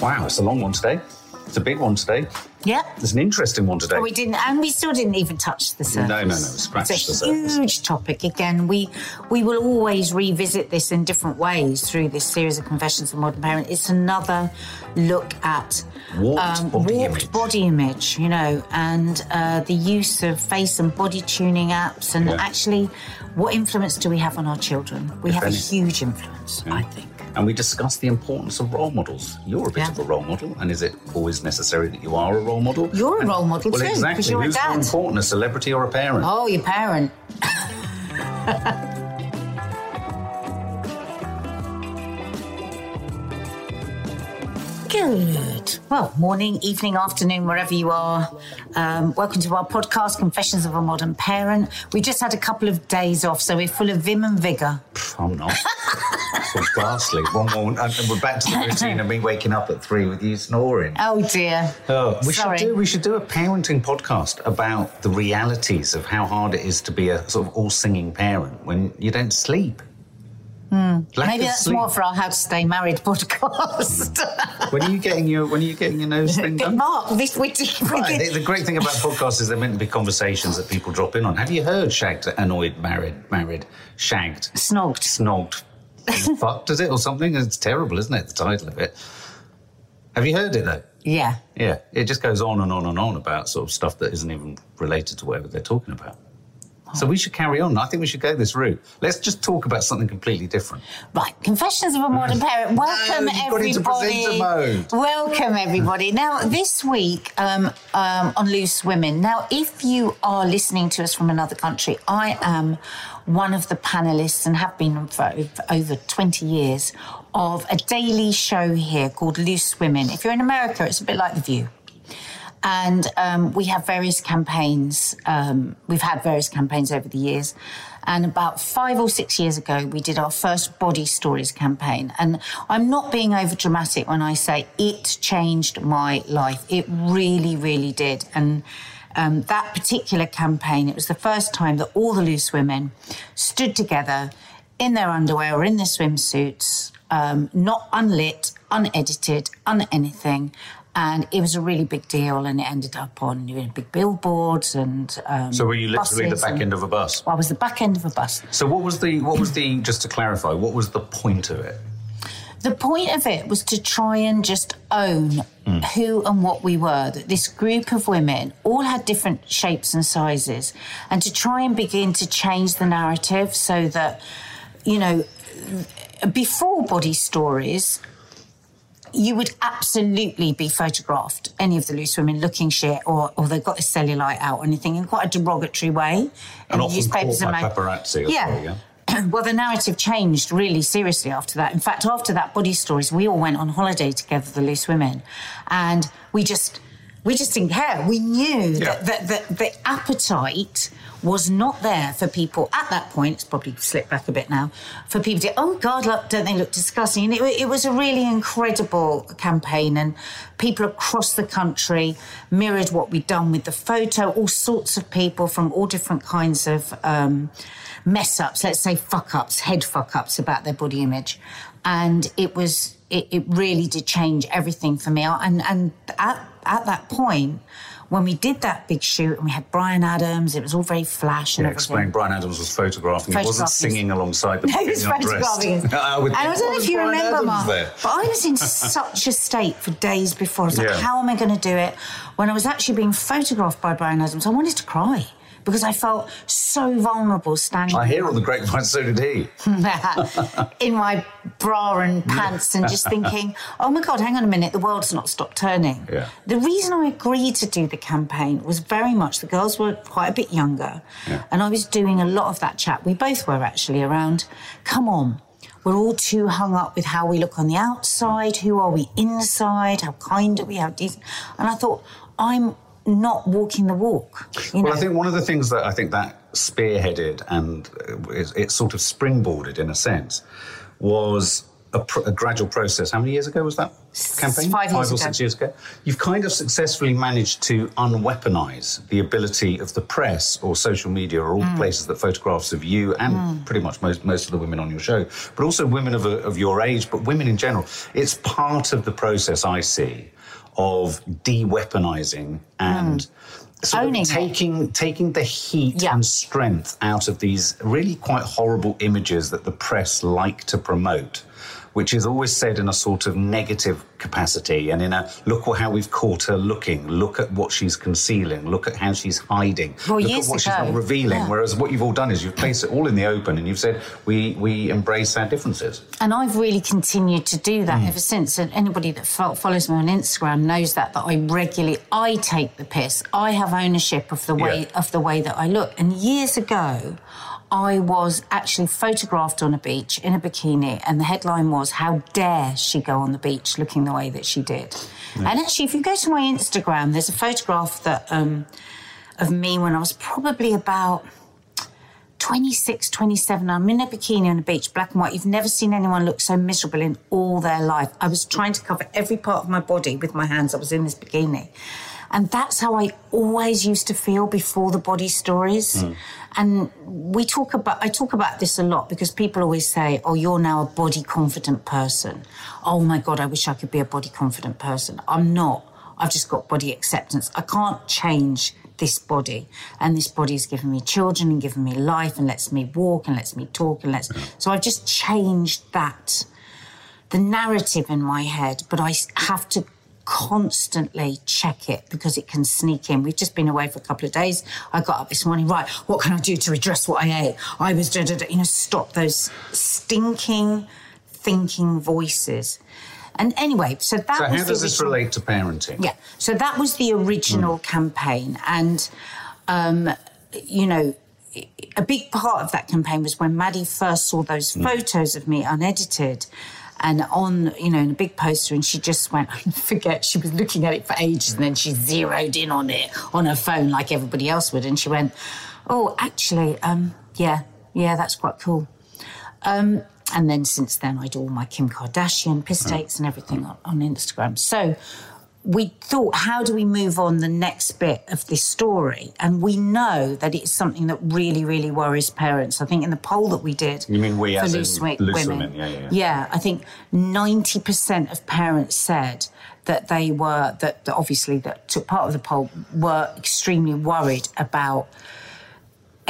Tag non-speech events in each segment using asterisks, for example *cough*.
Wow, it's a long one today. It's a big one today. Yep. It's an interesting one today. We didn't, and we still didn't even touch the surface. No, no, no, scratched it's a the surface. huge topic. Again, we we will always revisit this in different ways through this series of Confessions of Modern Parent. It's another look at Warped body warped image. body image, you know, and uh, the use of face and body tuning apps, and Yeah. actually, what influence do we have on our children? We If have any. a huge influence, I think. And we discussed the importance of role models. You're a bit Yeah. of a role model, and is it always necessary that you are a role model? You're a And- role model well, too, exactly. you're a Who's more important, a celebrity or a parent? Oh, your parent. *laughs* Good. Well, morning, evening, afternoon, wherever you are. Um, welcome to our podcast, Confessions of a Modern Parent. We just had a couple of days off, so we're full of vim and vigour. I'm not. so ghastly. One more, and we're back to the routine of me waking up at three with you snoring. Oh dear. Oh, we Sorry. should do we should do a parenting podcast about the realities of how hard it is to be a sort of all singing parent when you don't sleep. Hmm. Maybe that's sleep. more for our How to Stay Married podcast. *laughs* when are you getting your when are you getting your nose thing done? Mark, this we did. Right, the, the great thing about podcasts is they're meant to be conversations that people drop in on. Have you heard shagged, annoyed, married, married, shagged, Snogged. snogged, *laughs* fucked? Is it or something? It's terrible, isn't it? The title of it. Have you heard it though? Yeah. Yeah, it just goes on and on and on about sort of stuff that isn't even related to whatever they're talking about. So we should carry on. I think we should go this route. Let's just talk about something completely different. Right, Confessions of a Modern *laughs* Parent. Welcome, into everybody. Welcome, everybody. Now, this week um, um, on Loose Women. Now, if you are listening to us from another country, I am one of the panelists and have been for over- over 20 years of a daily show here called Loose Women. If you're in America, it's a bit like The View. And um, we have various campaigns. Um, we've had various campaigns over the years. And about five or six years ago, we did our first Body Stories campaign. And I'm not being over dramatic when I say it changed my life. It really, really did. And um, that particular campaign, it was the first time that all the loose women stood together in their underwear or in their swimsuits, um, not unlit, unedited, un anything. And it was a really big deal, and it ended up on you know, big billboards and. Um, So were you literally the back end of a bus? Well, I was the back end of a bus. So what was the what was the just to clarify, what was the point of it? The point of it was to try and just own who and what we were. That this group of women all had different shapes and sizes, and to try and begin to change the narrative so that, you know, before body stories, you would absolutely be photographed, any of the loose women looking shit, or, or they've got the cellulite out or anything in quite a derogatory way. in And often newspapers caught by and mag- paparazzi yeah. well, yeah? *clears throat* well, the narrative changed really seriously after that. In fact, after that body stories, we all went on holiday together, the loose women, and we just we just didn't care. We knew Yeah. that, that, that the appetite was not there for people at that point. It's probably slipped back a bit now. For people to, oh God, look, don't they look disgusting? And it, it was a really incredible campaign, and people across the country mirrored what we'd done with the photo. All sorts of people from all different kinds of. Um, mess ups, let's say fuck ups, head fuck ups about their body image. And it was, it, it really did change everything for me. And, and at, at that point, when we did that big shoot and we had Bryan Adams, it was all very flash and Yeah, everything. explain. Bryan Adams was photographing. He wasn't singing alongside them. *laughs* No, he was photographing. I *laughs* uh, and I don't know "Oh, if you Bryan remember, Adams Mark, there." but I was in *laughs* such a state for days before. I was like, Yeah. how am I going to do it? When I was actually being photographed by Bryan Adams, I wanted to cry because I felt so vulnerable standing I hear on the grapevine, so did he. in my bra and pants and just thinking, oh my God, hang on a minute, the world's not stopped turning. Yeah. The reason I agreed to do the campaign was very much the girls were quite a bit younger Yeah. and I was doing a lot of that chat. We both were actually around, come on. we're all too hung up with how we look on the outside. Who are we inside? How kind are we? How decent? And I thought, I'm not walking the walk. Well, know? I think one of the things that I think that spearheaded and uh, it, it sort of springboarded in a sense was a, pr- a gradual process. How many years ago was that campaign? five years or ago. six years ago. You've kind of successfully managed to unweaponize the ability of the press or social media or all Mm. the places that photographs of you and pretty much most, most of the women on your show, but also women of, a, of your age, but women in general. It's part of the process I see of de-weaponizing and sort Mm. Owning of it. taking taking the heat Yeah. and strength out of these really quite horrible images that the press like to promote which is always said in a sort of negative capacity and in a look at how we've caught her looking look at what she's concealing look at how she's hiding Well, look at what she's not revealing yeah. whereas what you've all done is you've placed it all in the open and you've said we we embrace our differences And I've really continued to do Mm. that ever since. And anybody that fo- follows me on Instagram knows that that I regularly I take the piss. I have ownership of the way Yeah. of the way that I look. And years ago, I was actually photographed on a beach in a bikini, and the headline was "How dare she go on the beach looking the way that she did?" And actually, if you go to my Instagram, there's a photograph that um, of me when I was probably about 26, 27. I'm in a bikini on the beach, black and white. You've never seen anyone look so miserable in all their life. I was trying to cover every part of my body with my hands. I was in this bikini. And that's how I always used to feel before the body stories. Hmm. And we talk about, I talk about this a lot because people always say, oh, you're now a body confident person. Oh my God, I wish I could be a body confident person. I'm not. I've just got body acceptance. I can't change this body. And this body has given me children and given me life and lets me walk and lets me talk and lets. So I've just changed that, the narrative in my head, but i have to constantly check it because it can sneak in. We've just been away for a couple of days. I got up this morning, right, what can I do to redress what I ate? I was, da, da, da, you know, stop those stinking thinking voices. And anyway, so that so how does this relate to parenting yeah. So that was the original campaign. And, um, you know, a big part of that campaign was when Maddie first saw those photos of me unedited and on, you know, in a big poster, and she just went, *laughs* I forget, she was looking at it for ages and then she zeroed in on it on her phone like everybody else would. And she went, Oh, actually, um, yeah, yeah, that's quite cool. Um, and then since then, I do all my Kim Kardashian piss takes and everything on, on Instagram. So we thought, how do we move on the next bit of this story? And we know that it's something that really, really worries parents. I think in the poll that we did You mean we for as loose, women, women, yeah, yeah, yeah. yeah, I think ninety percent of parents said that they were that, that obviously that took part of the poll were extremely worried about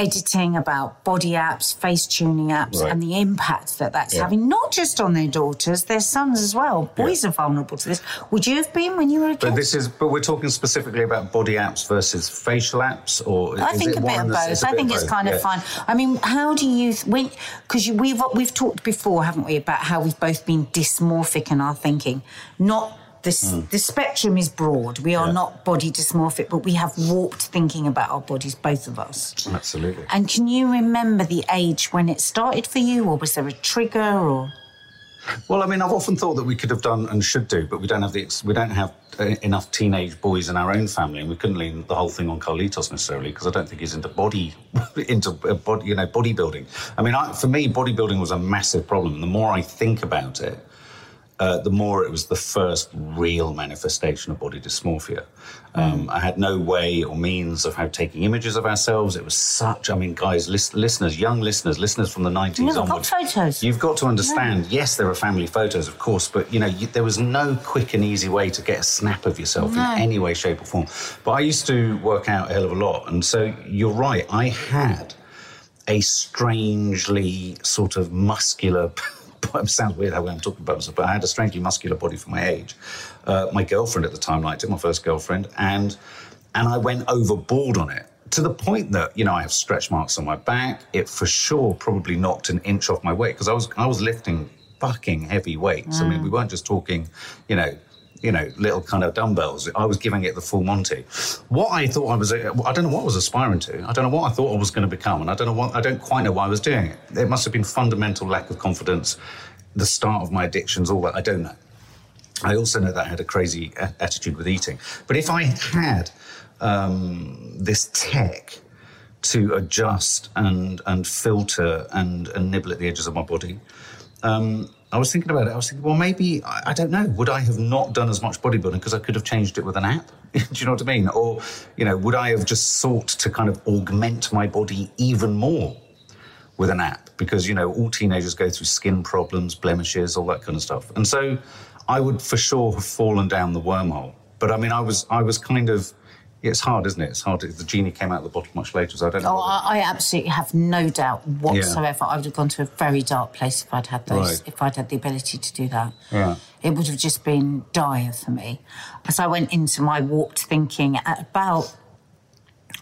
editing, about body apps, face tuning apps, Right. and the impact that that's Yeah. having, not just on their daughters, their sons as well. Boys are vulnerable to this. Would you have been when you were a kid? But this is, but we're talking specifically about body apps versus facial apps, or I is think a bit of both. I think of it's kind of yeah. fun. I mean, how do you th- when because we've we've talked before, haven't we, about how we've both been dysmorphic in our thinking. Not this the spectrum is broad. We are. Yeah. not body dysmorphic, but we have warped thinking about our bodies, both of us. Absolutely. And can you remember the age when it started for you, or was there a trigger, or Well, I mean, I've often thought that we could have done and should do, but we don't have the we don't have uh, enough teenage boys in our own family, and we couldn't lean the whole thing on Carlitos necessarily because I don't think he's into body *laughs* into uh, body you know bodybuilding. I mean, I, for me, bodybuilding was a massive problem, the more I think about it, uh, the more it was the first real manifestation of body dysmorphia. Um, I had no way or means of how taking images of ourselves. It was such, I mean, guys, lis- listeners, young listeners, listeners from the 90s You've got photos. You've got to understand, yes, there are family photos, of course, but, you know, you, there was no quick and easy way to get a snap of yourself No. in any way, shape or form. But I used to work out a hell of a lot. And so you're right, I had a strangely sort of muscular. *laughs* *laughs* It sounds weird how I'm talking about myself, but I had a strangely muscular body for my age. Uh, my girlfriend at the time liked it, my first girlfriend, and and I went overboard on it to the point that you know I have stretch marks on my back. It for sure probably knocked an inch off my weight because I was I was lifting fucking heavy weights. I mean, we weren't just talking, you know. You know, little kind of dumbbells. I was giving it the full Monty. What I thought I was, I don't know what I was aspiring to. I don't know what I thought I was going to become, and I don't know what, I don't quite know why I was doing it. It must have been fundamental lack of confidence, the start of my addictions, all that. I don't know. I also know that I had a crazy attitude with eating. But if I had um, this tech to adjust and and filter and, and nibble at the edges of my body, um, I was thinking about it. I was thinking, well, maybe I, don't know. Would I have not done as much bodybuilding because I could have changed it with an app? *laughs* Do you know what I mean? Or you know, would I have just sought to kind of augment my body even more with an app? Because you know, all teenagers go through skin problems, blemishes, all that kind of stuff. And so, I would for sure have fallen down the wormhole. But I mean, I was I was kind of. It's hard, isn't it? It's hard. The genie came out of the bottle much later, so I don't know. Oh, I, I absolutely have no doubt whatsoever. I would have gone to a very dark place if I'd had those, Right. if I'd had the ability to do that. Yeah. It would have just been dire for me. As I went into my warped thinking at about,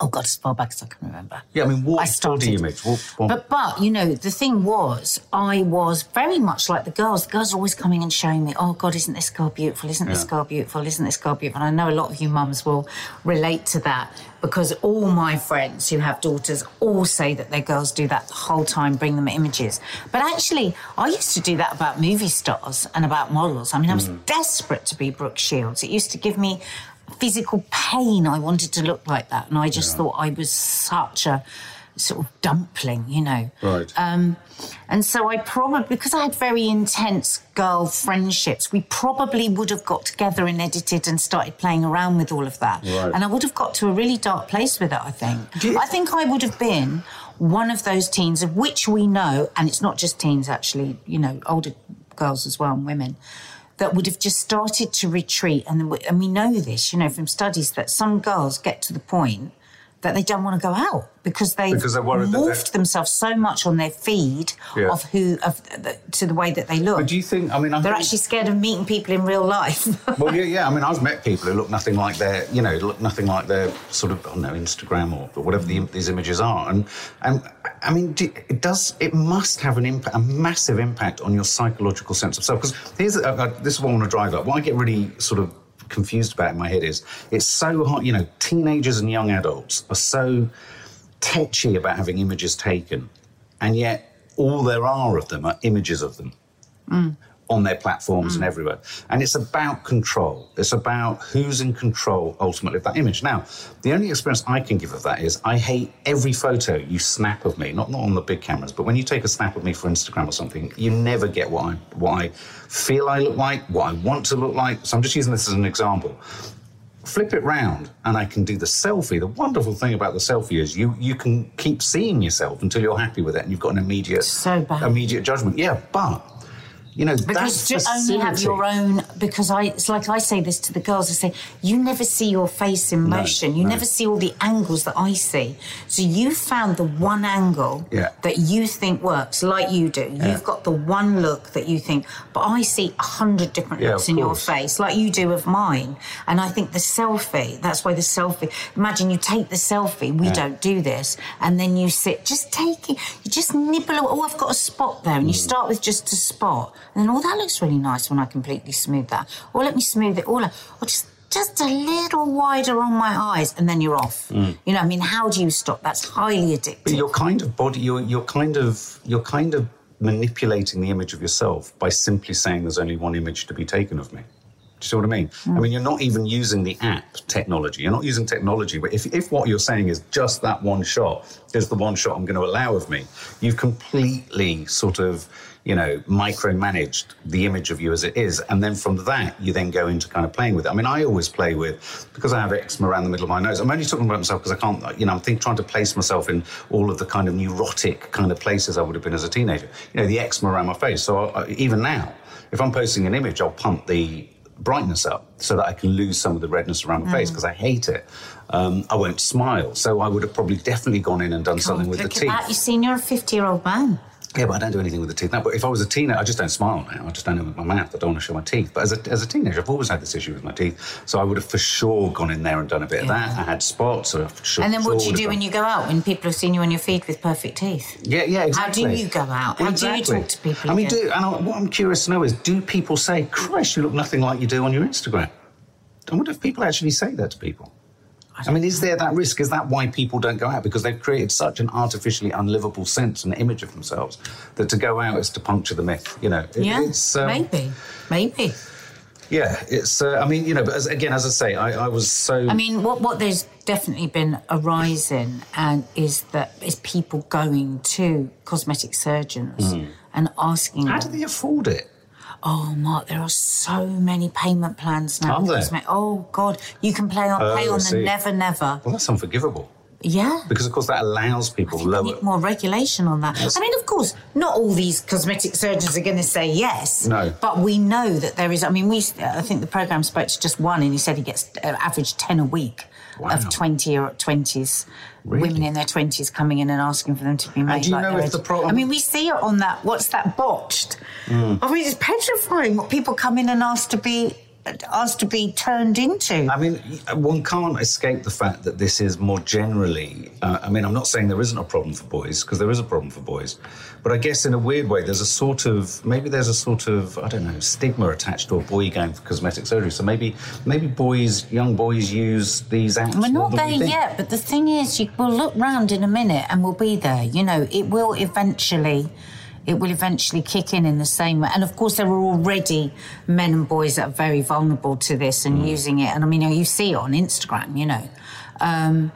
oh God, as far back as I can remember. yeah, I mean, I what started. body image? But but you know the thing was I was very much like the girls. The girls are always coming and showing me, oh God, isn't this girl beautiful? Isn't this girl beautiful? Isn't this girl beautiful? And I know a lot of you mums will relate to that because all my friends who have daughters all say that their girls do that the whole time, bring them images. But actually, I used to do that about movie stars and about models. I mean, I was mm. desperate to be Brooke Shields. It used to give me physical pain. I wanted to look like that, and I just thought I was such a sort of dumpling, you know. right. Um, and so I probably, because I had very intense girl friendships, we probably would have got together and edited and started playing around with all of that. Right. And I would have got to a really dark place with it, I think. You- I think I would have been one of those teens of which we know, and it's not just teens actually, you know, older girls as well and women. That would have just started to retreat, and and we know this, you know, from studies that some girls get to the point that they don't want to go out because they've Because they're worried morphed themselves so much on their feed Yeah. of who of the, to the way that they look. but do you think? I mean, I They're think- actually scared of meeting people in real life. *laughs* Well, yeah, yeah. I mean, I've met people who look nothing like their, you know, look nothing like their sort of, I don't know, Instagram or, or whatever the, these images are. And, and I mean, do, it does, it must have an impact, a massive impact on your psychological sense of self. Because here's, uh, uh, this is what I want to drive at. What I get really sort of confused about in my head is it's so hard, you know, teenagers and young adults are so tetchy about having images taken. And yet, all there are of them are images of them mm. On their platforms and mm. everywhere. And it's about control. It's about who's in control ultimately of that image. Now, the only experience I can give of that is I hate every photo you snap of me, not, not on the big cameras, but when you take a snap of me for Instagram or something, you never get what I, what I feel I look like, what I want to look like. So I'm just using this as an example flip it round and I can do the selfie. The wonderful thing about the selfie is you you can keep seeing yourself until you're happy with it and you've got an immediate So bad. immediate judgment. Yeah, but you know Because that's to only have your own, because I, it's like I say this to the girls. I say, you never see your face in motion. you no. never see all the angles that I see. So you found the one angle Yeah. that you think works, like you do. You've got the one look that you think, but I see a hundred different Yeah, looks in your face, like you do of mine. And I think the selfie, that's why the selfie, imagine you take the selfie, we don't do this, and then you sit, just take it, you just nibble, oh, I've got a spot there, and Mm. you start with just a spot, and then, oh, that looks really nice when I completely smooth that. Or let me smooth it all out. Or just, just a little wider on my eyes, and then you're off. Mm. You know, I mean, how do you stop? That's highly addictive. But you're kind of body. You're you're kind of you're kind of manipulating the image of yourself by simply saying there's only one image to be taken of me. Do you see what I mean? I mean, you're not even using the app technology. You're not using technology. But if, if what you're saying is just that one shot is the one shot I'm going to allow of me, you've completely sort of, you know, micromanaged the image of you as it is. And then from that, you then go into kind of playing with it. I mean, I always play with, because I have eczema around the middle of my nose, I'm only talking about myself because I can't, you know, I'm think, trying to place myself in all of the kind of neurotic kind of places I would have been as a teenager. You know, the eczema around my face. So I, even now, if I'm posting an image, I'll pump the brightness up so that I can lose some of the redness around my face because I hate it. Um, I won't smile. So I would have probably definitely gone in and done something with the at that. teeth. You see, you're a 50 year old man. Yeah, but I don't do anything with the teeth now. But if I was a teenager, I just don't smile now. I just don't open my mouth. I don't want to show my teeth. But as a, as a teenager, I've always had this issue with my teeth. So I would have for sure gone in there and done a bit of that. I had spots. So sure, And then what do you do when you go out when people have seen you on your feet with perfect teeth? Yeah, yeah, exactly. How do you go out? How do you talk to people I mean, again? do and I, what I'm curious to know is, do people say, "Christ, you look nothing like you do on your Instagram"? I wonder if people actually say that to people. I mean, is there that risk? Is that why people don't go out? Because they've created such an artificially unlivable sense and image of themselves that to go out is to puncture the myth. You know, It- Yeah, it's um, maybe, maybe. yeah, it's. Uh, I mean, you know, but as, again, as I say, I, I was so. I mean, what what there's definitely been a rise in, and is that is people going to cosmetic surgeons and asking. how do they afford it? Oh, Mark, there are so many payment plans now. Are there? Oh God, you can play on Oh, pay on the never never. Well, that's unforgivable Yeah. because, of course, that allows people We lower. need more regulation on that. I mean, of course, not all these cosmetic surgeons are going to say yes. No. But we know that there is. I mean, we. I think the program spoke to just one, and he said he gets uh, average ten a week Wow. of twenty or twenties. Really? Women in their twenties coming in and asking for them to be made. do you like know if the age. pro- I mean, we see it on that. What's that botched? Hmm. I mean, it's petrifying what people come in and ask to be asked to be turned into. I mean, one can't escape the fact that this is more generally. Uh, I mean, I'm not saying there isn't a problem for boys because there is a problem for boys, but I guess in a weird way, there's a sort of maybe there's a sort of I don't know stigma attached to a boy going for cosmetic surgery. So maybe maybe boys, young boys, use these apps. We're not there we yet, but the thing is, you will look round in a minute and we'll be there. You know, it will eventually, it will eventually kick in in the same way. And of course, there are already men and boys that are very vulnerable to this and Mm. using it. And I mean, you see it on Instagram, you know. Um,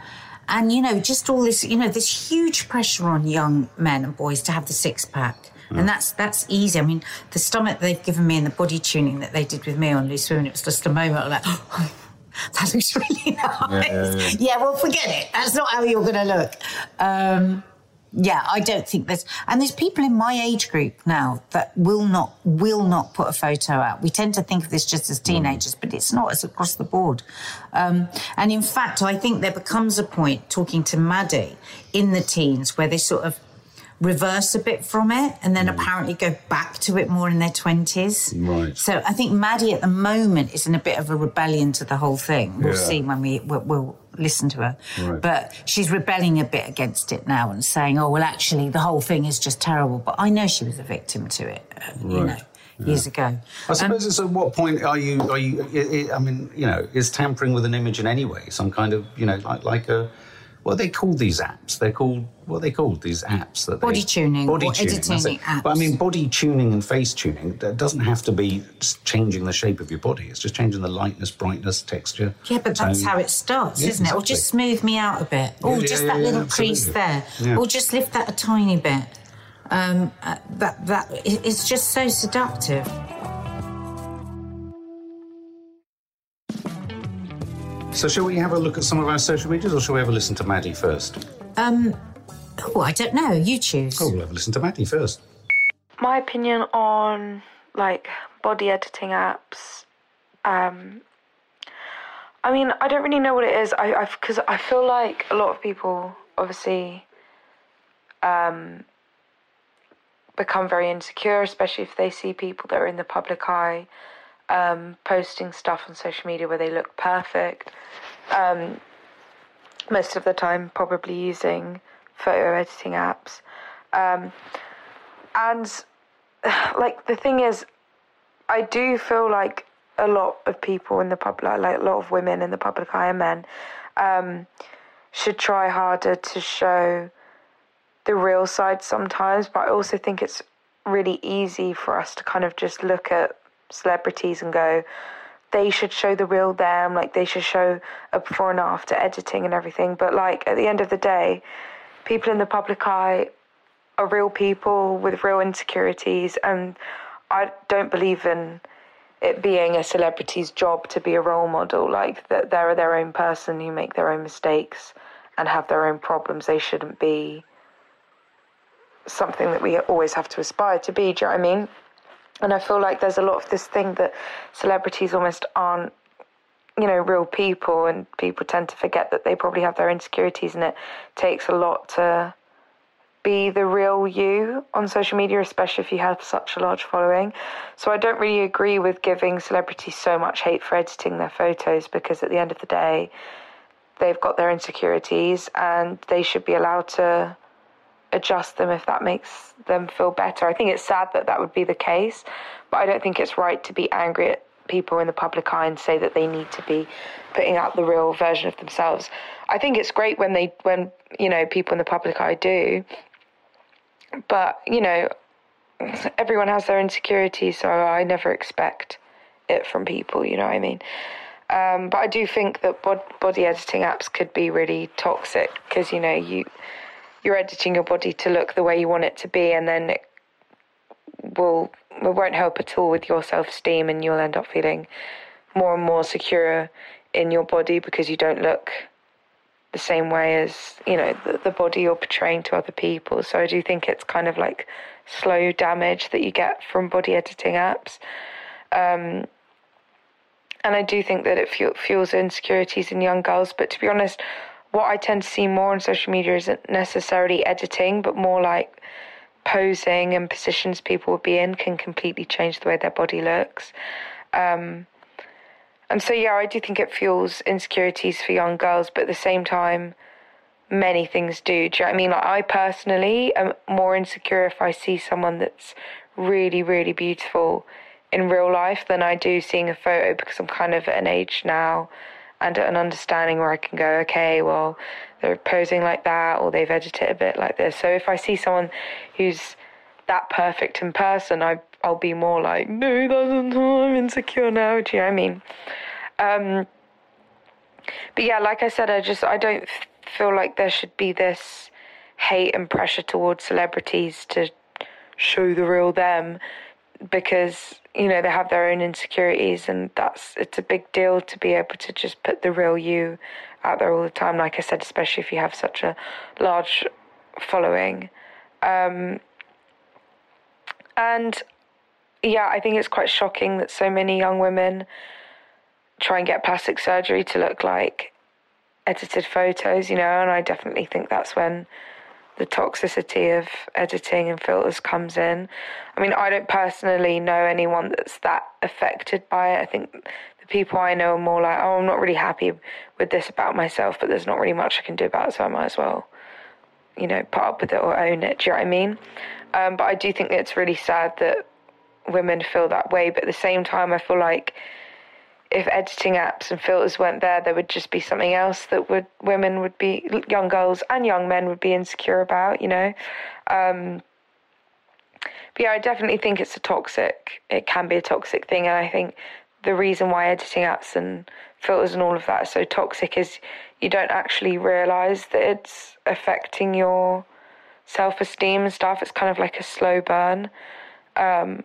and you know, just all this, you know, this huge pressure on young men and boys to have the six pack. Mm. And that's that's easy. I mean, the stomach they've given me and the body tuning that they did with me on Loose Women, it was just a moment of like, *gasps* that looks really nice. yeah, yeah. Yeah, well, forget it. That's not how you're going to look. Um, yeah, I don't think there's, and there's people in my age group now that will not will not put a photo out. We tend to think of this just as teenagers, but it's not. It's across the board. Um, and in fact, I think there becomes a point talking to Maddie in the teens where they sort of reverse a bit from it and then apparently go back to it more in their 20s. Right. So I think Maddie at the moment is in a bit of a rebellion to the whole thing. We'll Yeah. see when we we'll, we'll listen to her. Right. But she's rebelling a bit against it now and saying, "Oh, well, actually, the whole thing is just terrible." But I know she was a victim to it, uh, you know, Right. years ago. I suppose it's at what point are you are you? i i I mean, you know, is tampering with an image in any way some kind of you know like like a what are they called these apps? They're called what are they called these apps that they- Body tuning body or tuning. editing apps. But I mean, body tuning and face tuning that doesn't have to be changing the shape of your body. It's just changing the lightness, brightness, texture. Yeah, but that's how it starts, Yeah, isn't it? Or just smooth me out a bit. Or Yeah, just that little crease there. Or just lift that a tiny bit. Um, uh, that that it's just so seductive. So, shall we have a look at some of our social medias, or shall we have a listen to Maddie first? Um, oh, I don't know. You choose. Oh, we'll have a listen to Maddie first. my opinion on like body editing apps um i mean i don't really know what it is i because I, feel like a lot of people obviously um become very insecure especially if they see people that are in the public eye um posting stuff on social media where they look perfect. Um most of the time probably using photo editing apps. Um and *sighs* like the thing is i do feel like a lot of people in the public like a lot of women in the public eye and men um, should try harder to show the real side sometimes. But i also think it's really easy for us to kind of just look at celebrities and go they should show the real them like they should show a before and after editing and everything. But like at the end of the day people in the public eye are real people with real insecurities and I don't believe in it being a celebrity's job to be a role model. Like that they're their own person who make their own mistakes and have their own problems. They shouldn't be something that we always have to aspire to be do you know what I mean and I feel like there's a lot of this thing that celebrities almost aren't you know real people and people tend to forget that they probably have their insecurities and it takes a lot to be the real you on social media, especially if you have such a large following. So I don't really agree with giving celebrities so much hate for editing their photos because at the end of the day, they've got their insecurities and they should be allowed to adjust them if that makes them feel better. I think it's sad that that would be the case, but I don't think it's right to be angry at people in the public eye and say that they need to be putting out the real version of themselves. I think it's great when they when you know people in the public eye do but, you know, everyone has their insecurities, so I never expect it from people, you know what I mean? Um, but I do think that bod- body editing apps could be really toxic because, you know, you, you're editing your body to look the way you want it to be, and then it will it won't help at all with your self esteem, and you'll end up feeling more and more secure in your body because you don't look the same way as you know the, the body you're portraying to other people. So I do think it's kind of like slow damage that you get from body editing apps. Um, and I do think that it fuels insecurities in young girls. But to be honest, what I tend to see more on social media isn't necessarily editing, but more like posing and positions people would be in can completely change the way their body looks. Um, and so, yeah, I do think it fuels insecurities for young girls, but at the same time, many things do. Do you know what I mean? Like, I personally am more insecure if I see someone that's really, really beautiful in real life than I do seeing a photo because I'm kind of at an age now and an understanding where I can go, okay, well, they're posing like that or they've edited a bit like this. So if I see someone who's that perfect in person, I I'll be more like, no, that's not, I'm insecure now. Do you know what I mean? Um, but yeah, like I said, I just I don't feel like there should be this hate and pressure towards celebrities to show the real them because you know they have their own insecurities and that's it's a big deal to be able to just put the real you out there all the time like i said especially if you have such a large following. Um, and yeah i think it's quite shocking that so many young women try and get plastic surgery to look like edited photos, you know, and I definitely think that's when the toxicity of editing and filters comes in. I mean, I don't personally know anyone that's that affected by it. I think the people I know are more like, oh, I'm not really happy with this about myself, but there's not really much I can do about it, so I might as well, you know, put up with it or own it. Do you know what I mean? Um, but I do think it's really sad that women feel that way. But at the same time, I feel like if editing apps and filters weren't there, there would just be something else that would women would be young girls and young men would be insecure about, you know. Um, but yeah, I definitely think it's a toxic. It can be a toxic thing, and I think the reason why editing apps and filters and all of that is so toxic is you don't actually realize that it's affecting your self-esteem and stuff. It's kind of like a slow burn, um,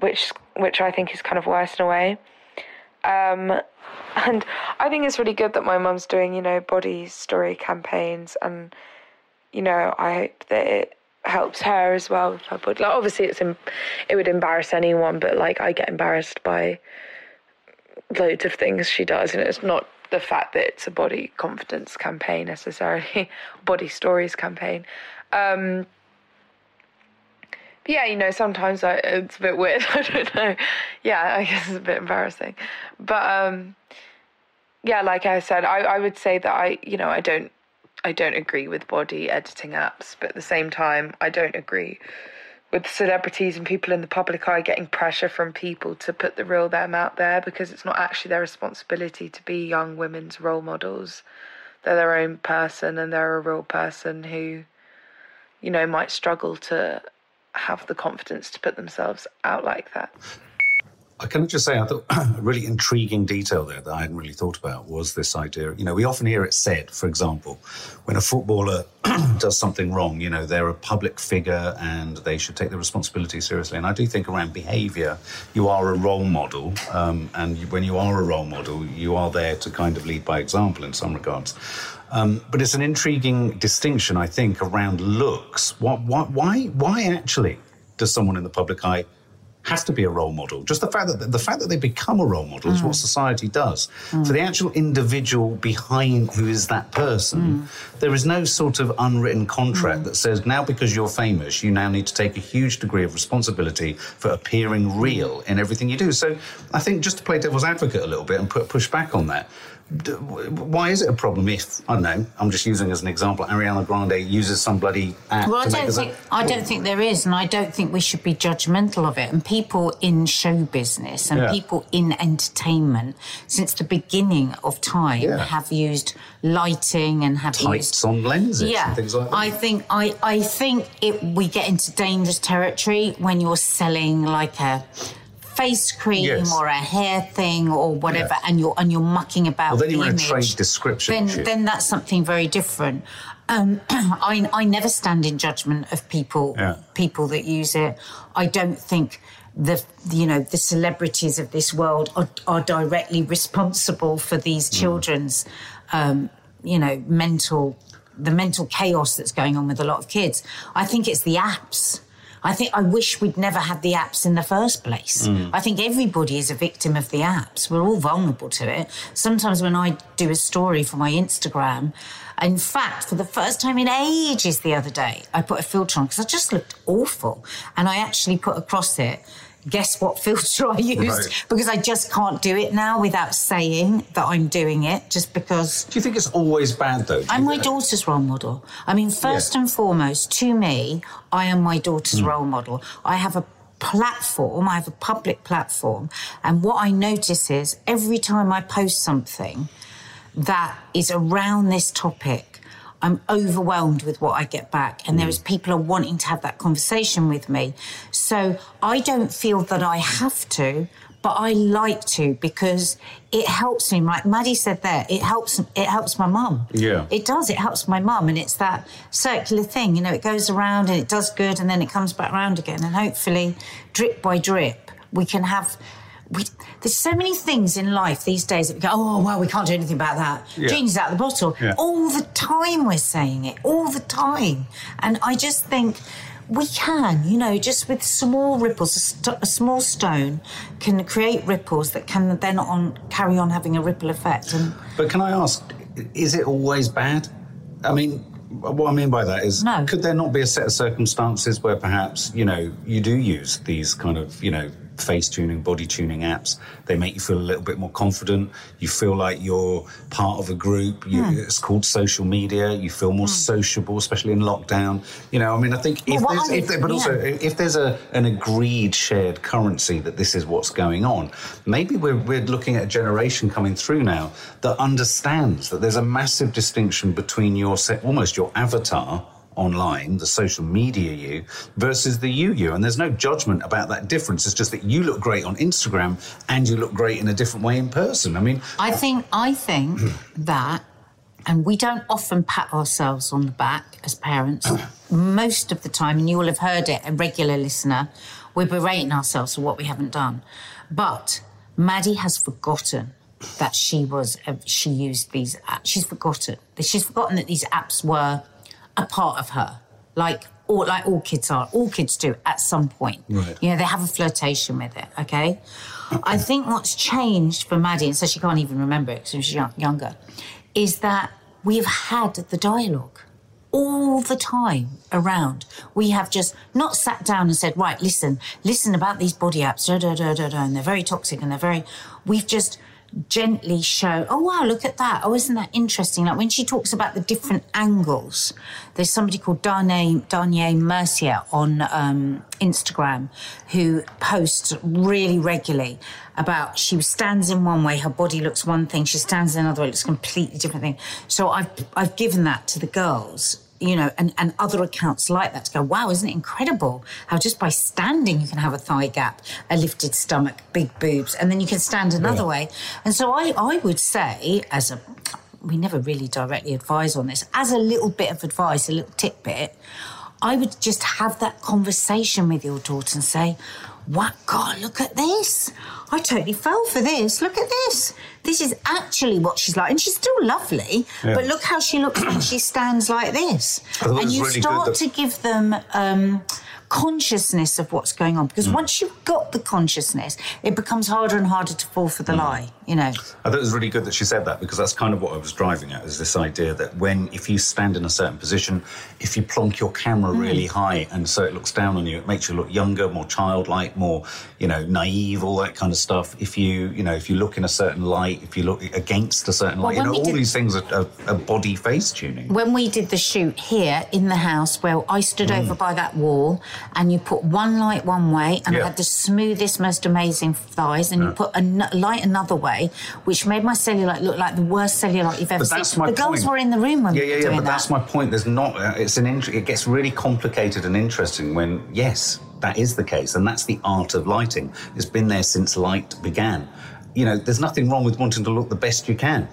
which which I think is kind of worse in a way. Um, and I think it's really good that my mum's doing, you know, body story campaigns, and you know, I hope that it helps her as well with her body. Like, obviously, it's em- it would embarrass anyone, but like I get embarrassed by loads of things she does, and it's not the fact that it's a body confidence campaign necessarily, *laughs* body stories campaign. Um, yeah, you know, sometimes I, it's a bit weird. *laughs* I don't know. Yeah, I guess it's a bit embarrassing. But um, yeah, like I said, I, I would say that I, you know, I don't, I don't agree with body editing apps, but at the same time, I don't agree with celebrities and people in the public eye getting pressure from people to put the real them out there because it's not actually their responsibility to be young women's role models. They're their own person and they're a real person who, you know, might struggle to have the confidence to put themselves out like that. I can just say, I thought *clears throat* a really intriguing detail there that I hadn't really thought about was this idea. You know, we often hear it said, for example, when a footballer *clears throat* does something wrong, you know, they're a public figure and they should take the responsibility seriously. And I do think around behaviour, you are a role model. Um, and when you are a role model, you are there to kind of lead by example in some regards. Um, but it's an intriguing distinction, I think, around looks. What, what, why, why actually does someone in the public eye has to be a role model. Just the fact that the fact that they become a role model is what mm. society does. Mm. For the actual individual behind who is that person, mm. there is no sort of unwritten contract that says now because you're famous, you now need to take a huge degree of responsibility for appearing real in everything you do. So I think just to play devil's advocate a little bit and put push back on that. Why is it a problem if I don't know? I'm just using as an example. Ariana Grande uses some bloody. Well, I don't a- think I don't think there is, and I don't think we should be judgmental of it. And people in show business and Yeah. people in entertainment, since the beginning of time, Yeah. have used lighting and have used tights on lenses yeah, and things like that. I think I, I think it we get into dangerous territory when you're selling like a face cream Yes. or a hair thing or whatever, Yeah. and you're and you're mucking about. Well, then the you're in a trade description Then shit. then that's something very different. Um, *clears throat* I I never stand in judgment of people Yeah. people that use it. I don't think. The you know the celebrities of this world are, are directly responsible for these Mm. children's um, you know mental the mental chaos that's going on with a lot of kids. I think it's the apps. I think I wish we'd never had the apps in the first place. Mm. I think everybody is a victim of the apps. We're all vulnerable to it. Sometimes when I do a story for my Instagram, in fact, for the first time in ages the other day, I put a filter on because I just looked awful. And I actually put across it, guess what filter I used? Right. Because I just can't do it now without saying that I'm doing it, just because Do you think it's always bad though? I'm my think- daughter's role model. I mean, first Yeah. and foremost, to me, I am my daughter's hmm. role model. I have a platform, I have a public platform, and what I notice is every time I post something that is around this topic, I'm overwhelmed with what I get back, and there mm. is people are wanting to have that conversation with me. So I don't feel that I have to, but I like to because it helps me. Like Maddie said there, it helps. It helps my mum. Yeah. it does. It helps my mum, and it's that circular thing. You know, it goes around and it does good, and then it comes back around again, and hopefully, drip by drip, we can have. We, there's so many things in life these days that we go, oh, well, we can't do anything about that. Yeah. Genie's out of the bottle. Yeah. All the time we're saying it, all the time. And I just think we can, you know, just with small ripples, a, st- a small stone can create ripples that can then on carry on having a ripple effect. And But can I ask, is it always bad? I mean, what I mean by that is, No. could there not be a set of circumstances where perhaps, you know, you do use these kind of, you know, face tuning, body tuning apps? They make you feel a little bit more confident. You feel like you're part of a group. You, Hmm. It's called social media. You feel more sociable, especially in lockdown. You know, I mean, I think if Well, there's, if there, but yeah. also if there's a an agreed shared currency that this is what's going on, maybe we're, we're looking at a generation coming through now that understands that there's a massive distinction between your set, almost your avatar online, the social media you, versus the you you. And there's no judgment about that difference. It's just that you look great on Instagram and you look great in a different way in person. I mean, I think I think *clears throat* that, and we don't often pat ourselves on the back as parents. *clears throat* Most of the time, and you will have heard it, a regular listener, we're berating ourselves for what we haven't done. But Maddie has forgotten that she was uh, she used these. apps. She's forgotten. She's forgotten that these apps were a part of her, like all like all kids are. All kids do at some point. Right. You know, they have a flirtation with it. Okay. I think what's changed for Maddie, and so she can't even remember it because she was young, younger, is that we've had the dialogue all the time around. We have just not sat down and said, right, listen, listen about these body apps, da, da, da, da, da, and they're very toxic and they're very. We've just gently show, oh wow, look at that. Oh, isn't that interesting? Like when she talks about the different angles, there's somebody called Darnay, Darnier Mercier on um, Instagram who posts really regularly about she stands in one way, her body looks one thing, she stands in another way, it looks completely different thing. So I've I've given that to the girls you know, and, and other accounts like that to go, wow, isn't it incredible how just by standing you can have a thigh gap, a lifted stomach, big boobs, and then you can stand another way. And so I, I would say, as a, we never really directly advise on this, as a little bit of advice, a little tidbit, I would just have that conversation with your daughter and say, what, God, look at this. I totally fell for this. Look at this. This is actually what she's like. And she's still lovely, Yeah. but look how she looks when she stands like this. I thought it And you really start that- to give them um, consciousness of what's going on. Because once you've got the consciousness, it becomes harder and harder to fall for the Hmm. lie. You know. I thought it was really good that she said that because that's kind of what I was driving at is this idea that when, if you stand in a certain position, if you plonk your camera Hmm. really high and so it looks down on you, it makes you look younger, more childlike, more, you know, naive, all that kind of stuff. If you, you know, if you look in a certain light, if you look against a certain Well, light, you know, all did- these things are, are, are body face tuning. when we did the shoot here in the house where I stood over by that wall and you put one light one way and Yeah. I had the smoothest, most amazing thighs and you put a light another way, which made my cellulite look like the worst cellulite you've ever But that's seen. my the girls were in the room when yeah, we yeah, were yeah. doing But that. that's my point. There's not. Uh, it's an. Int- it gets really complicated and interesting when yes, that is the case, and that's the art of lighting. It's been there since light began. You know, there's nothing wrong with wanting to look the best you can.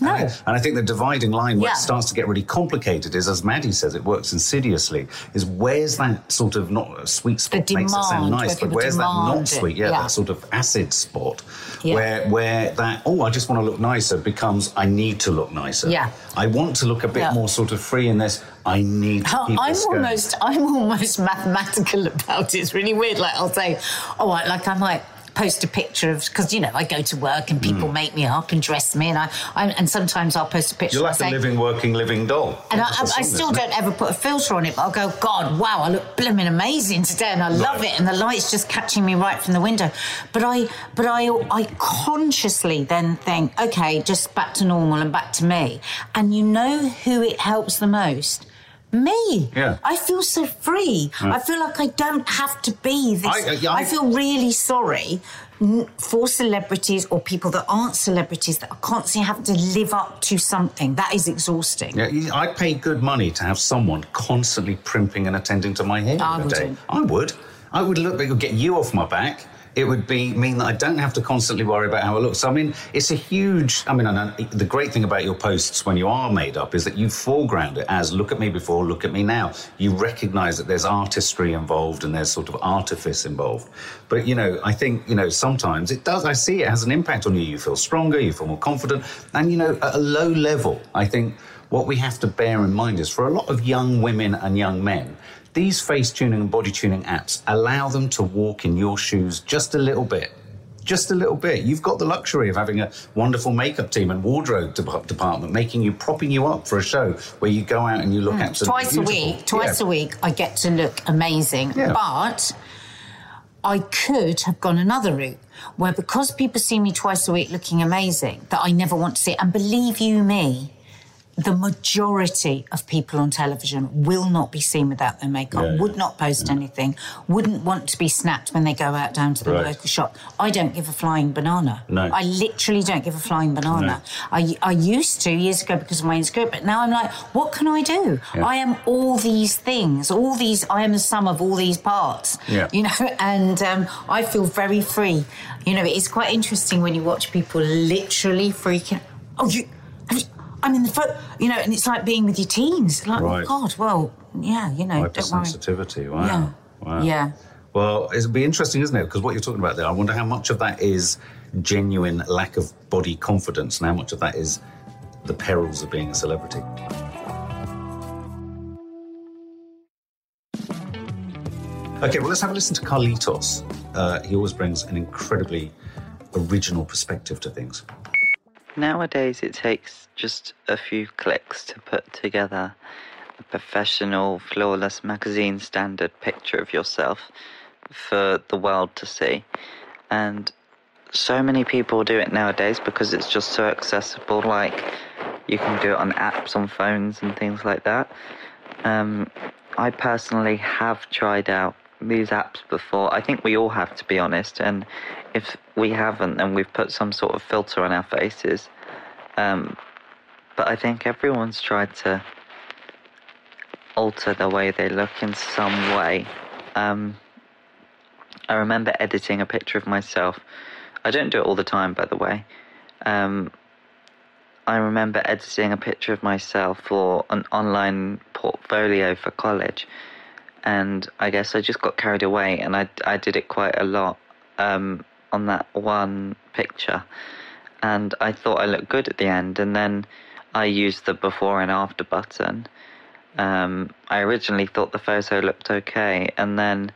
No. And I, and I think the dividing line where Yeah. it starts to get really complicated is, as Maddie says, it works insidiously. Is where's that sort of not sweet spot The makes it sound nice, where but where's that not sweet? Yeah, Yeah. that sort of acid spot Yeah. where where that oh I just want to look nicer becomes I need to look nicer. Yeah. I want to look a bit more sort of free in this. I need to I'm almost, I'm almost *laughs* mathematical about it. It's really weird. Like I'll say, oh, I, like I might post a picture of because you know I go to work and people mm. make me up and dress me, and I, I and sometimes I'll post a picture. You're like I a say, living, working, living doll. And I, I, I still don't ever put a filter on it, but I'll go, God, wow, I look blooming amazing today, and I love it, and the light's just catching me right from the window. But I, but I, I consciously then think, okay, just back to normal and back to me. And you know who it helps the most? Me. Yeah. I feel so free. Hmm. I feel like I don't have to be this. I- I, I- feel really sorry for celebrities or people that aren't celebrities that are constantly having to live up to something. That is exhausting. Yeah, I'd pay good money to have someone constantly primping and attending to my hair I every day. wouldn't. I would. I would look. It would get you off my back. It would be mean that I don't have to constantly worry about how I look. So I mean, it's a huge. I mean, I know, the great thing about your posts when you are made up is that you foreground it as "look at me before, look at me now." You recognise that there's artistry involved and there's sort of artifice involved. But you know, I think you know sometimes it does. I see it has an impact on you. You feel stronger. You feel more confident. And you know, at a low level, I think what we have to bear in mind is for a lot of young women and young men, these face tuning and body tuning apps allow them to walk in your shoes just a little bit. Just a little bit. You've got the luxury of having a wonderful makeup team and wardrobe de- department making you, propping you up for a show where you go out and you look absolutely Hmm. twice a week twice Yeah. a week i get to look amazing Yeah. but i could have gone another route where because people see me twice a week looking amazing that i never want to see it and believe you me the majority of people on television will not be seen without their makeup, Yeah, yeah. would not post anything, wouldn't want to be snapped when they go out down to the Right. local shop. I don't give a flying banana. No. I literally don't give a flying banana. No. I, I used to years ago because of my Instagram, but now I'm like, what can I do? Yeah. I am all these things, all these, I am the sum of all these parts. Yeah. You know, *laughs* and um, I feel very free. You know, it's quite interesting when you watch people literally freaking, oh, you, have you I'm in the photo, you know, and it's like being with your teens. Like, Right. oh God, well, yeah, you know, don't worry. Hypersensitivity. Wow. Yeah. Wow. Yeah. Well, it'll be interesting, isn't it? Because what you're talking about there, I wonder how much of that is genuine lack of body confidence and how much of that is the perils of being a celebrity. Okay, well, let's have a listen to Carlitos. Uh, he always brings an incredibly original perspective to things. Nowadays, it takes just a few clicks to put together a professional, flawless magazine standard picture of yourself for the world to see. And so many people do it nowadays because it's just so accessible. Like, you can do it on apps, on phones, and things like that. Um, I personally have tried out these apps before. I think we all have, to be honest. And if we haven't, then we've put some sort of filter on our faces. Um, but I think everyone's tried to alter the way they look in some way. Um, I remember editing a picture of myself. I don't do it all the time, by the way. Um, I remember editing a picture of myself for an online portfolio for college, and I guess I just got carried away, and I I did it quite a lot um, on that one picture, and I thought I looked good at the end, and then I used the before and after button, Um, I originally thought the photo looked okay, and then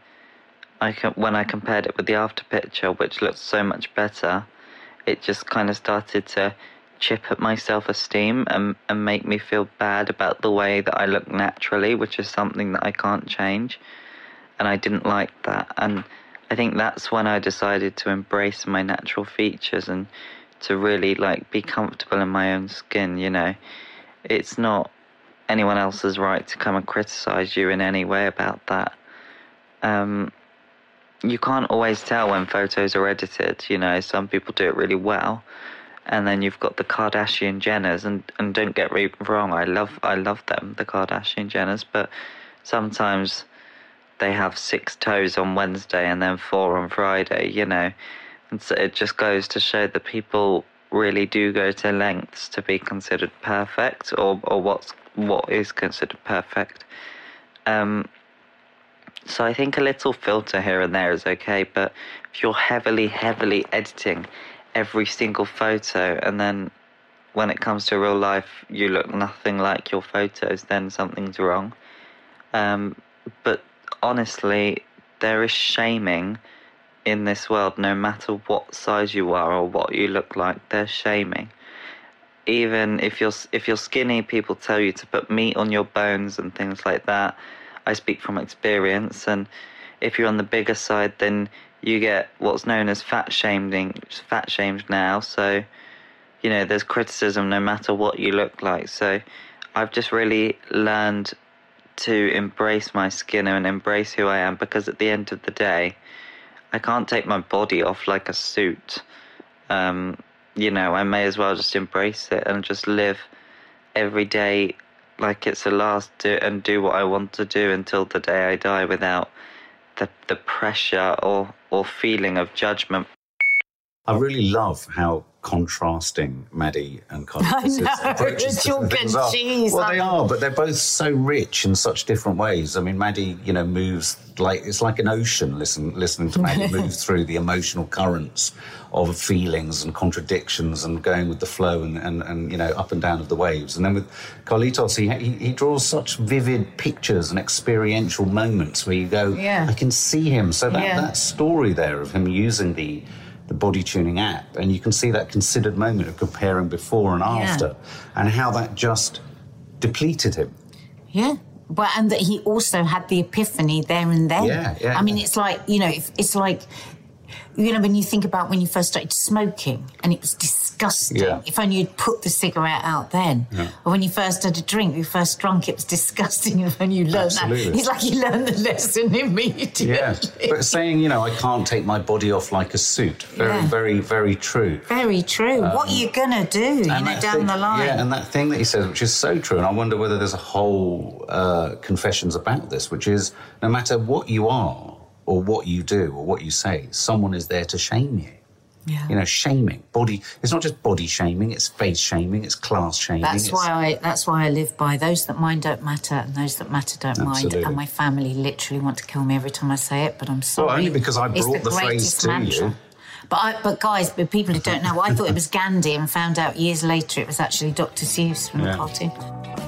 I when I compared it with the after picture, which looked so much better, it just kind of started to chip at my self esteem and, and make me feel bad about the way that I look naturally, which is something that I can't change. And I didn't like that. And I think that's when I decided to embrace my natural features and to really like be comfortable in my own skin, you know. It's not anyone else's right to come and criticize you in any way about that. Um, you can't always tell when photos are edited, you know, some people do it really well and then you've got the Kardashian Jenners, and, and don't get me wrong, I love I love them, the Kardashian Jenners, but sometimes they have six toes on Wednesday and then four on Friday, you know, and so it just goes to show that people really do go to lengths to be considered perfect, or or what's what is considered perfect. Um, so I think a little filter here and there is okay, but if you're heavily, heavily editing every single photo and then when it comes to real life you look nothing like your photos then something's wrong. Um, but honestly there is shaming in this world no matter what size you are or what you look like there's shaming. Even if you're if you're skinny people tell you to put meat on your bones and things like that. I speak from experience and if you're on the bigger side then you get what's known as fat shaming, fat shamed now. So, you know, there's criticism no matter what you look like. So, I've just really learned to embrace my skin and embrace who I am because at the end of the day, I can't take my body off like a suit. Um, you know, I may as well just embrace it and just live every day like it's the last do, and do what I want to do until the day I die without the, the pressure or, or feeling of judgment. I really love how contrasting Maddie and approaches chalk and are. cheese, Well, they they? are, but they're both so rich in such different ways. I mean, Maddie, you know, moves like it's like an ocean. Listen, listening to Maddie *laughs* move through the emotional currents of feelings and contradictions and going with the flow and, and, and you know up and down of the waves. And then with Carlitos, he, he he draws such vivid pictures and experiential moments where you go, Yeah. I can see him. So that Yeah. that story there of him using the the body tuning app, and you can see that considered moment of comparing before and after, and how that just depleted him. Yeah. But and that he also had the epiphany there and then. Yeah, yeah, I mean, yeah. it's like you know, it's like you know when you think about when you first started smoking and it was disgusting. Yeah. If only you'd put the cigarette out then, or when you first had a drink, you first drunk, it was disgusting. *laughs* If only you learned Absolutely. that, it's like you learned the lesson *laughs* immediately. Yeah, but saying you know I can't take my body off like a suit, very, Yeah. very, very true. Very true. what are you gonna do? You know, Um, down thing- the line. Yeah, and that thing that he says, which is so true, and I wonder whether there's a whole uh, confessions about this, which is no matter what you are or what you do or what you say, someone is there to shame you. Yeah. You know, shaming body. It's not just body shaming; it's face shaming, it's class shaming. That's why I. That's why I live by those that mind don't matter, and those that matter don't Absolutely. mind. And my family literally want to kill me every time I say it, but I'm sorry. only because I brought the phrase to mantra. you. But I, but guys, but people who don't know, I thought it was Gandhi, and found out years later it was actually Dr. Seuss from Yeah. the cartoon.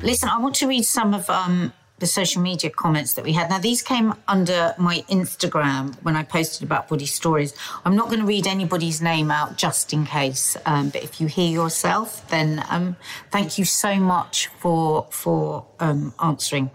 Listen, I want to read some of um, the social media comments that we had. Now, these came under my Instagram when I posted about body stories. I'm not going to read anybody's name out just in case, um, but if you hear yourself, then um, thank you so much for for um, answering.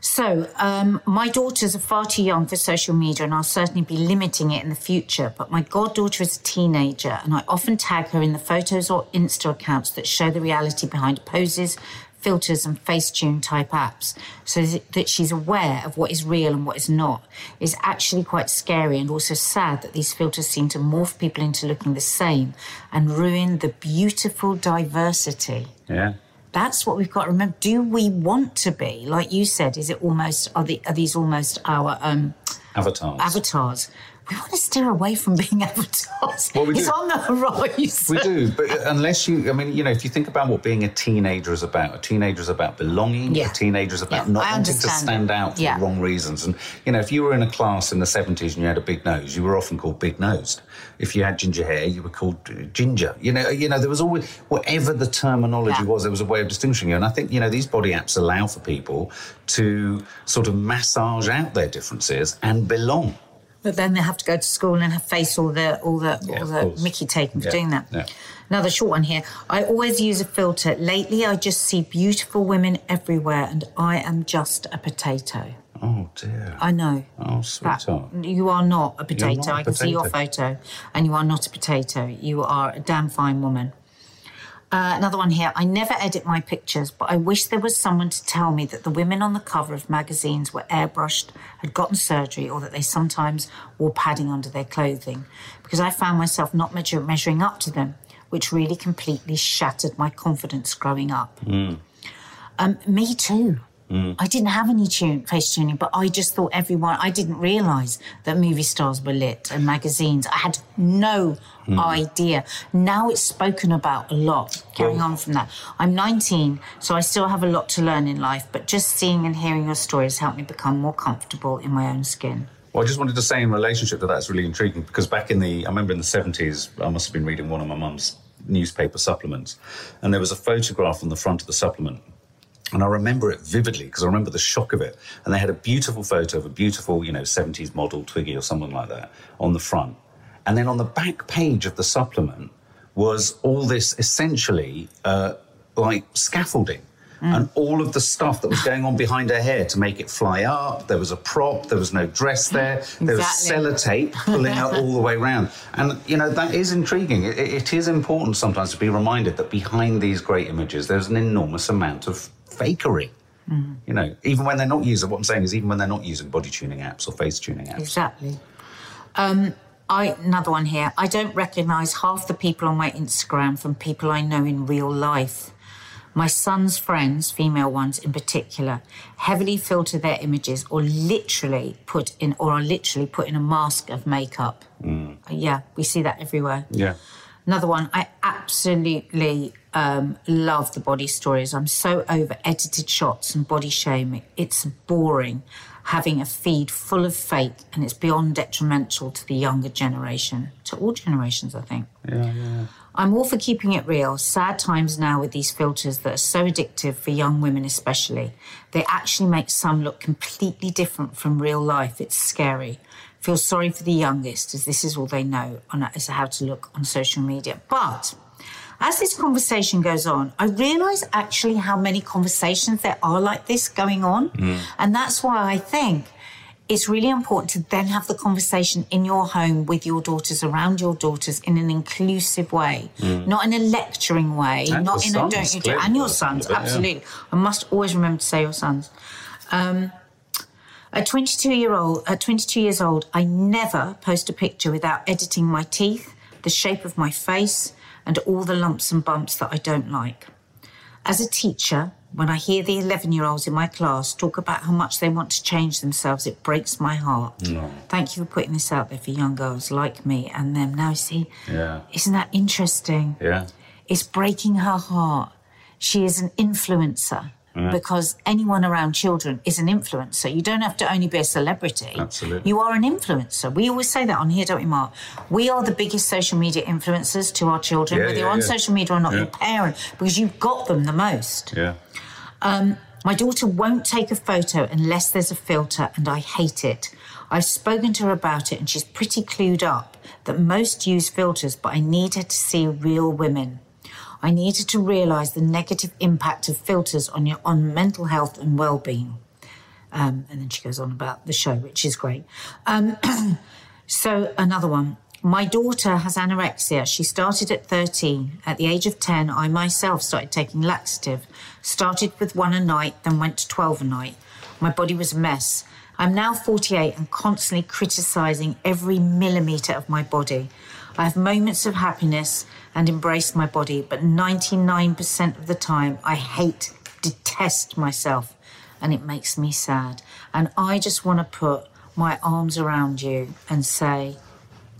So, um, my daughters are far too young for social media, and I'll certainly be limiting it in the future. But my goddaughter is a teenager, and I often tag her in the photos or Insta accounts that show the reality behind poses, filters and Facetune type apps so that she's aware of what is real and what is not is actually quite scary and also sad that these filters seem to morph people into looking the same and ruin the beautiful diversity. Yeah. That's what we've got to remember. Do we want to be like you said? Is it almost are, the, are these almost our um, Avatars. avatars? We want to steer away from being *laughs* avatars. Well, we it's do. on the horizon. We do, but unless you, I mean, you know, if you think about what being a teenager is about, a teenager is about belonging, Yeah. a teenager is about Yeah, not wanting to stand out for Yeah. the wrong reasons. And, you know, if you were in a class in the 70s and you had a big nose, you were often called big nosed. If you had ginger hair, you were called uh, ginger. You know, you know, there was always, whatever the terminology was, there was a way of distinguishing you. And I think, you know, these body apps allow for people to sort of massage out their differences and belong. But then they have to go to school and have face all the all the Yeah, all the course. Mickey taken for Yeah, doing that. yeah. Another short one here. I always use a filter. Lately, I just see beautiful women everywhere, and I am just a potato. Oh, dear. I know. Oh, that sweetheart. you are not a potato. not I can see your photo, and you are not a potato. You are a damn fine woman. Uh, another one here. I never edit my pictures, but I wish there was someone to tell me that the women on the cover of magazines were airbrushed, had gotten surgery, or that they sometimes wore padding under their clothing, because I found myself not measure- measuring up to them, which really completely shattered my confidence growing up. Um, me too. Mm. I didn't have any tune, face tuning, but I just thought everyone, I didn't realise that movie stars were lit and magazines. I had no mm. idea. Now it's spoken about a lot. Carrying on from that. I'm 19, so I still have a lot to learn in life, but just seeing and hearing your stories helped me become more comfortable in my own skin. Well, I just wanted to say in relationship that, that's really intriguing because back in the, I remember in the 70s, I must have been reading one of my mum's newspaper supplements, and there was a photograph on the front of the supplement. And I remember it vividly because I remember the shock of it. And they had a beautiful photo of a beautiful, you know, 70s model Twiggy or someone like that on the front. And then on the back page of the supplement was all this essentially uh, like scaffolding. And all of the stuff that was going on behind her hair to make it fly up. There was a prop, there was no dress *laughs* there, there was sellotape pulling her all the way around. And, you know, that is intriguing. It, it is important sometimes to be reminded that behind these great images, there's an enormous amount of fakery. You know, even when they're not using, what I'm saying is, even when they're not using body tuning apps or face tuning apps. Exactly. Um, I another one here. I don't recognise half the people on my Instagram from people I know in real life. My son's friends, female ones in particular, heavily filter their images or literally put in or are literally put in a mask of makeup. Yeah, we see that everywhere. Yeah. Another one, I absolutely um, love the body stories. I'm so over edited shots and body shaming. It's boring having a feed full of fake and it's beyond detrimental to the younger generation, to all generations, I think. Yeah, yeah. I'm all for keeping it real. Sad times now with these filters that are so addictive for young women, especially. They actually make some look completely different from real life. It's scary. Feel sorry for the youngest, as this is all they know on as to how to look on social media. But as this conversation goes on, I realise actually how many conversations there are like this going on. And that's why I think it's really important to then have the conversation in your home with your daughters, around your daughters, in an inclusive way, not in a lecturing way, And not in a don't you do, and your sons, it, yeah. absolutely. I must always remember to say your sons. Um, at 22 year old, at 22 years old, I never post a picture without editing my teeth, the shape of my face, and all the lumps and bumps that I don't like. As a teacher, when I hear the 11 year olds in my class talk about how much they want to change themselves, it breaks my heart. No. Thank you for putting this out there for young girls like me and them. Now, see, Yeah. isn't that interesting? Yeah. It's breaking her heart. She is an influencer because anyone around children is an influencer. You don't have to only be a celebrity. Absolutely. You are an influencer. We always say that on here, don't we, Mark? We are the biggest social media influencers to our children, Yeah, whether yeah, you're on social media or not, your parent, because you've got them the most. Yeah. Um, my daughter won't take a photo unless there's a filter, and I hate it. I've spoken to her about it, and she's pretty clued up that most use filters, but I need her to see real women. I needed to realise the negative impact of filters on your on mental health and well-being. Um, and then she goes on about the show, which is great. Um, *clears throat* so another one. my daughter has anorexia. She started at 13. At the age of 10, I myself started taking laxative. Started with one a night, then went to 12 a night. My body was a mess. I'm now 48 and constantly criticizing every millimeter of my body. I have moments of happiness and embrace my body, but 99% of the time, I hate, detest myself, and it makes me sad. And I just want to put my arms around you and say,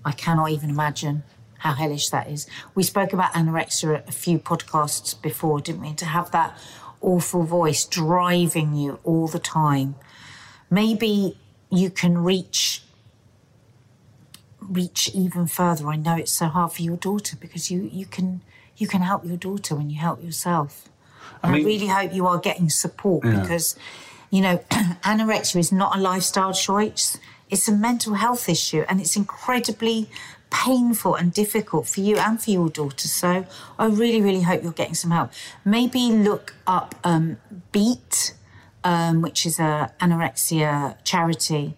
I cannot even imagine how hellish that is. We spoke about anorexia a few podcasts before, didn't we? To have that awful voice driving you all the time. Maybe you can reach reach even further. I know it's so hard for your daughter because you you can you can help your daughter when you help yourself. I, mean- I really hope you are getting support because you know *clears throat* anorexia is not a lifestyle choice. It's a mental health issue and it's incredibly painful and difficult for you and for your daughter. So I really, really hope you're getting some help. Maybe look up um, Beat, um, which is a anorexia charity,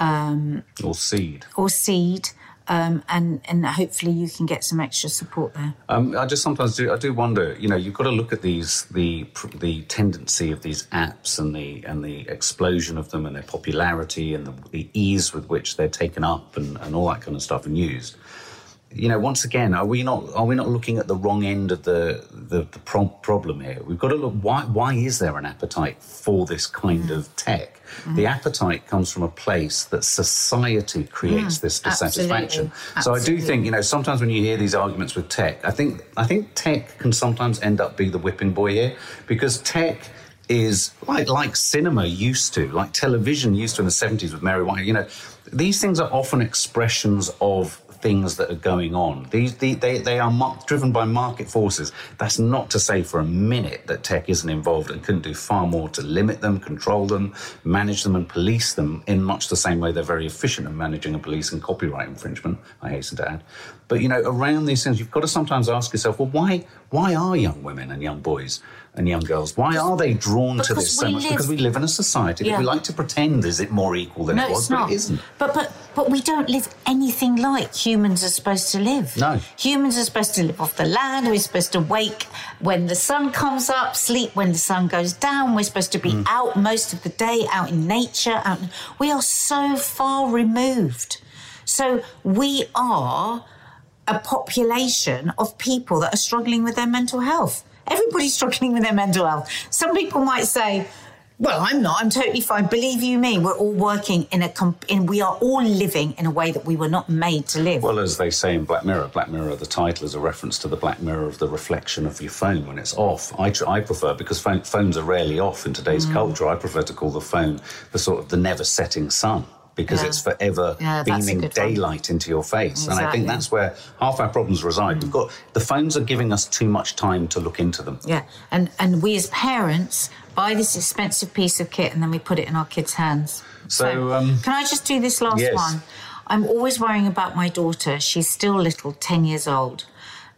um, Or seed. or Seed, um, and and hopefully you can get some extra support there. Um, I just sometimes do. I do wonder. You know, you've got to look at these the the tendency of these apps and the and the explosion of them and their popularity and the, the ease with which they're taken up and, and all that kind of stuff and used. You know, once again, are we not are we not looking at the wrong end of the the, the pro- problem here? We've got to look why why is there an appetite for this kind of mm. tech? Mm. The appetite comes from a place that society creates mm, this dissatisfaction. absolutely. So I do think you know sometimes when you hear these arguments with tech, I think I think tech can sometimes end up being the whipping boy here because tech is like like cinema used to, like television used to in the seventies with Mary White. You know, these things are often expressions of things that are going on. These the, they they are mar- driven by market forces. That's not to say for a minute that tech isn't involved and couldn't do far more to limit them, control them, manage them, and police them in much the same way they're very efficient at managing and policing copyright infringement. I hasten to add. But you know, around these things, you've got to sometimes ask yourself, well, why why are young women and young boys and young girls why are they drawn to this so much? live- Because we live in a society that we like to pretend is it more equal than No, it was, it's but not. it isn't. But but but we don't live anything like humans are supposed to live. No. Humans are supposed to live off the land. We're supposed to wake when the sun comes up, sleep when the sun goes down. We're supposed to be Mm. out most of the day, out in nature. Out. In, we are so far removed. So we are a population of people that are struggling with their mental health. Everybody's struggling with their mental health. Some people might say, well, I'm not. I'm totally fine. Believe you me, we're all working in a comp- in we are all living in a way that we were not made to live. Well, as they say in Black Mirror, Black Mirror, the title is a reference to the black mirror of the reflection of your phone when it's off. I, tr- I prefer, because phone, phones are rarely off in today's Mm. culture, I prefer to call the phone the sort of the never setting sun. Because Yeah. it's forever Yeah, beaming good one. daylight into your face. And I think that's where half our problems reside. We've got the phones are giving us too much time to look into them. Yeah, and and we as parents buy this expensive piece of kit and then we put it in our kids' hands. So, um, can I just do this last yes. one? I'm always worrying about my daughter. She's still little, ten years old.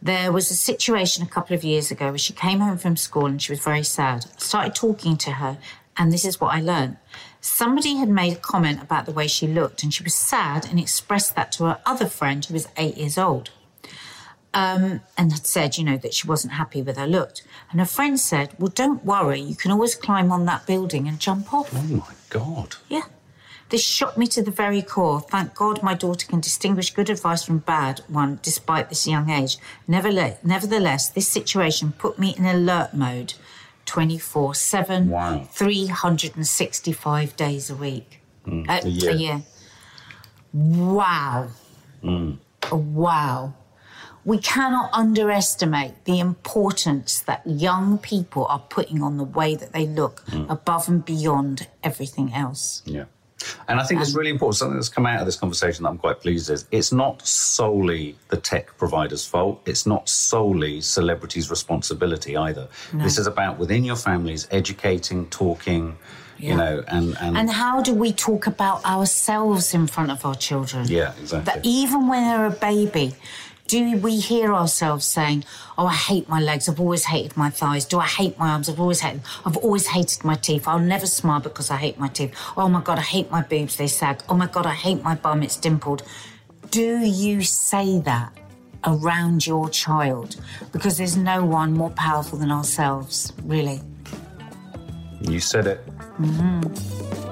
There was a situation a couple of years ago where she came home from school and she was very sad. I started talking to her, and this is what I learned. Somebody had made a comment about the way she looked, and she was sad and expressed that to her other friend who was eight years old um, and had said, you know, that she wasn't happy with her look. And her friend said, Well, don't worry, you can always climb on that building and jump off. Oh my God. Yeah. This shocked me to the very core. Thank God my daughter can distinguish good advice from bad one despite this young age. Nevertheless, nevertheless this situation put me in alert mode 24 7, Wow. 365 days a week. Mm, uh, a year. A year. Wow. Mm. Wow. We cannot underestimate the importance that young people are putting on the way that they look mm. above and beyond everything else. Yeah. And I think it's really important. Something that's come out of this conversation that I'm quite pleased is it's not solely the tech provider's fault. It's not solely celebrities' responsibility either. This is about within your families educating, talking, you know, and and, And how do we talk about ourselves in front of our children? yeah, exactly. That even when they're a baby, do we hear ourselves saying, Oh, I hate my legs. I've always hated my thighs. Do I hate my arms? I've always hated, I've always hated my teeth. I'll never smile because I hate my teeth. Oh my God, I hate my boobs. They sag. Oh my God, I hate my bum. It's dimpled. do you say that around your child? Because there's no one more powerful than ourselves, really. You said it. Mm-hmm.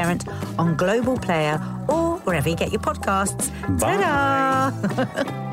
Parent on Global Player or wherever you get your podcasts. Bye. Ta-da! *laughs*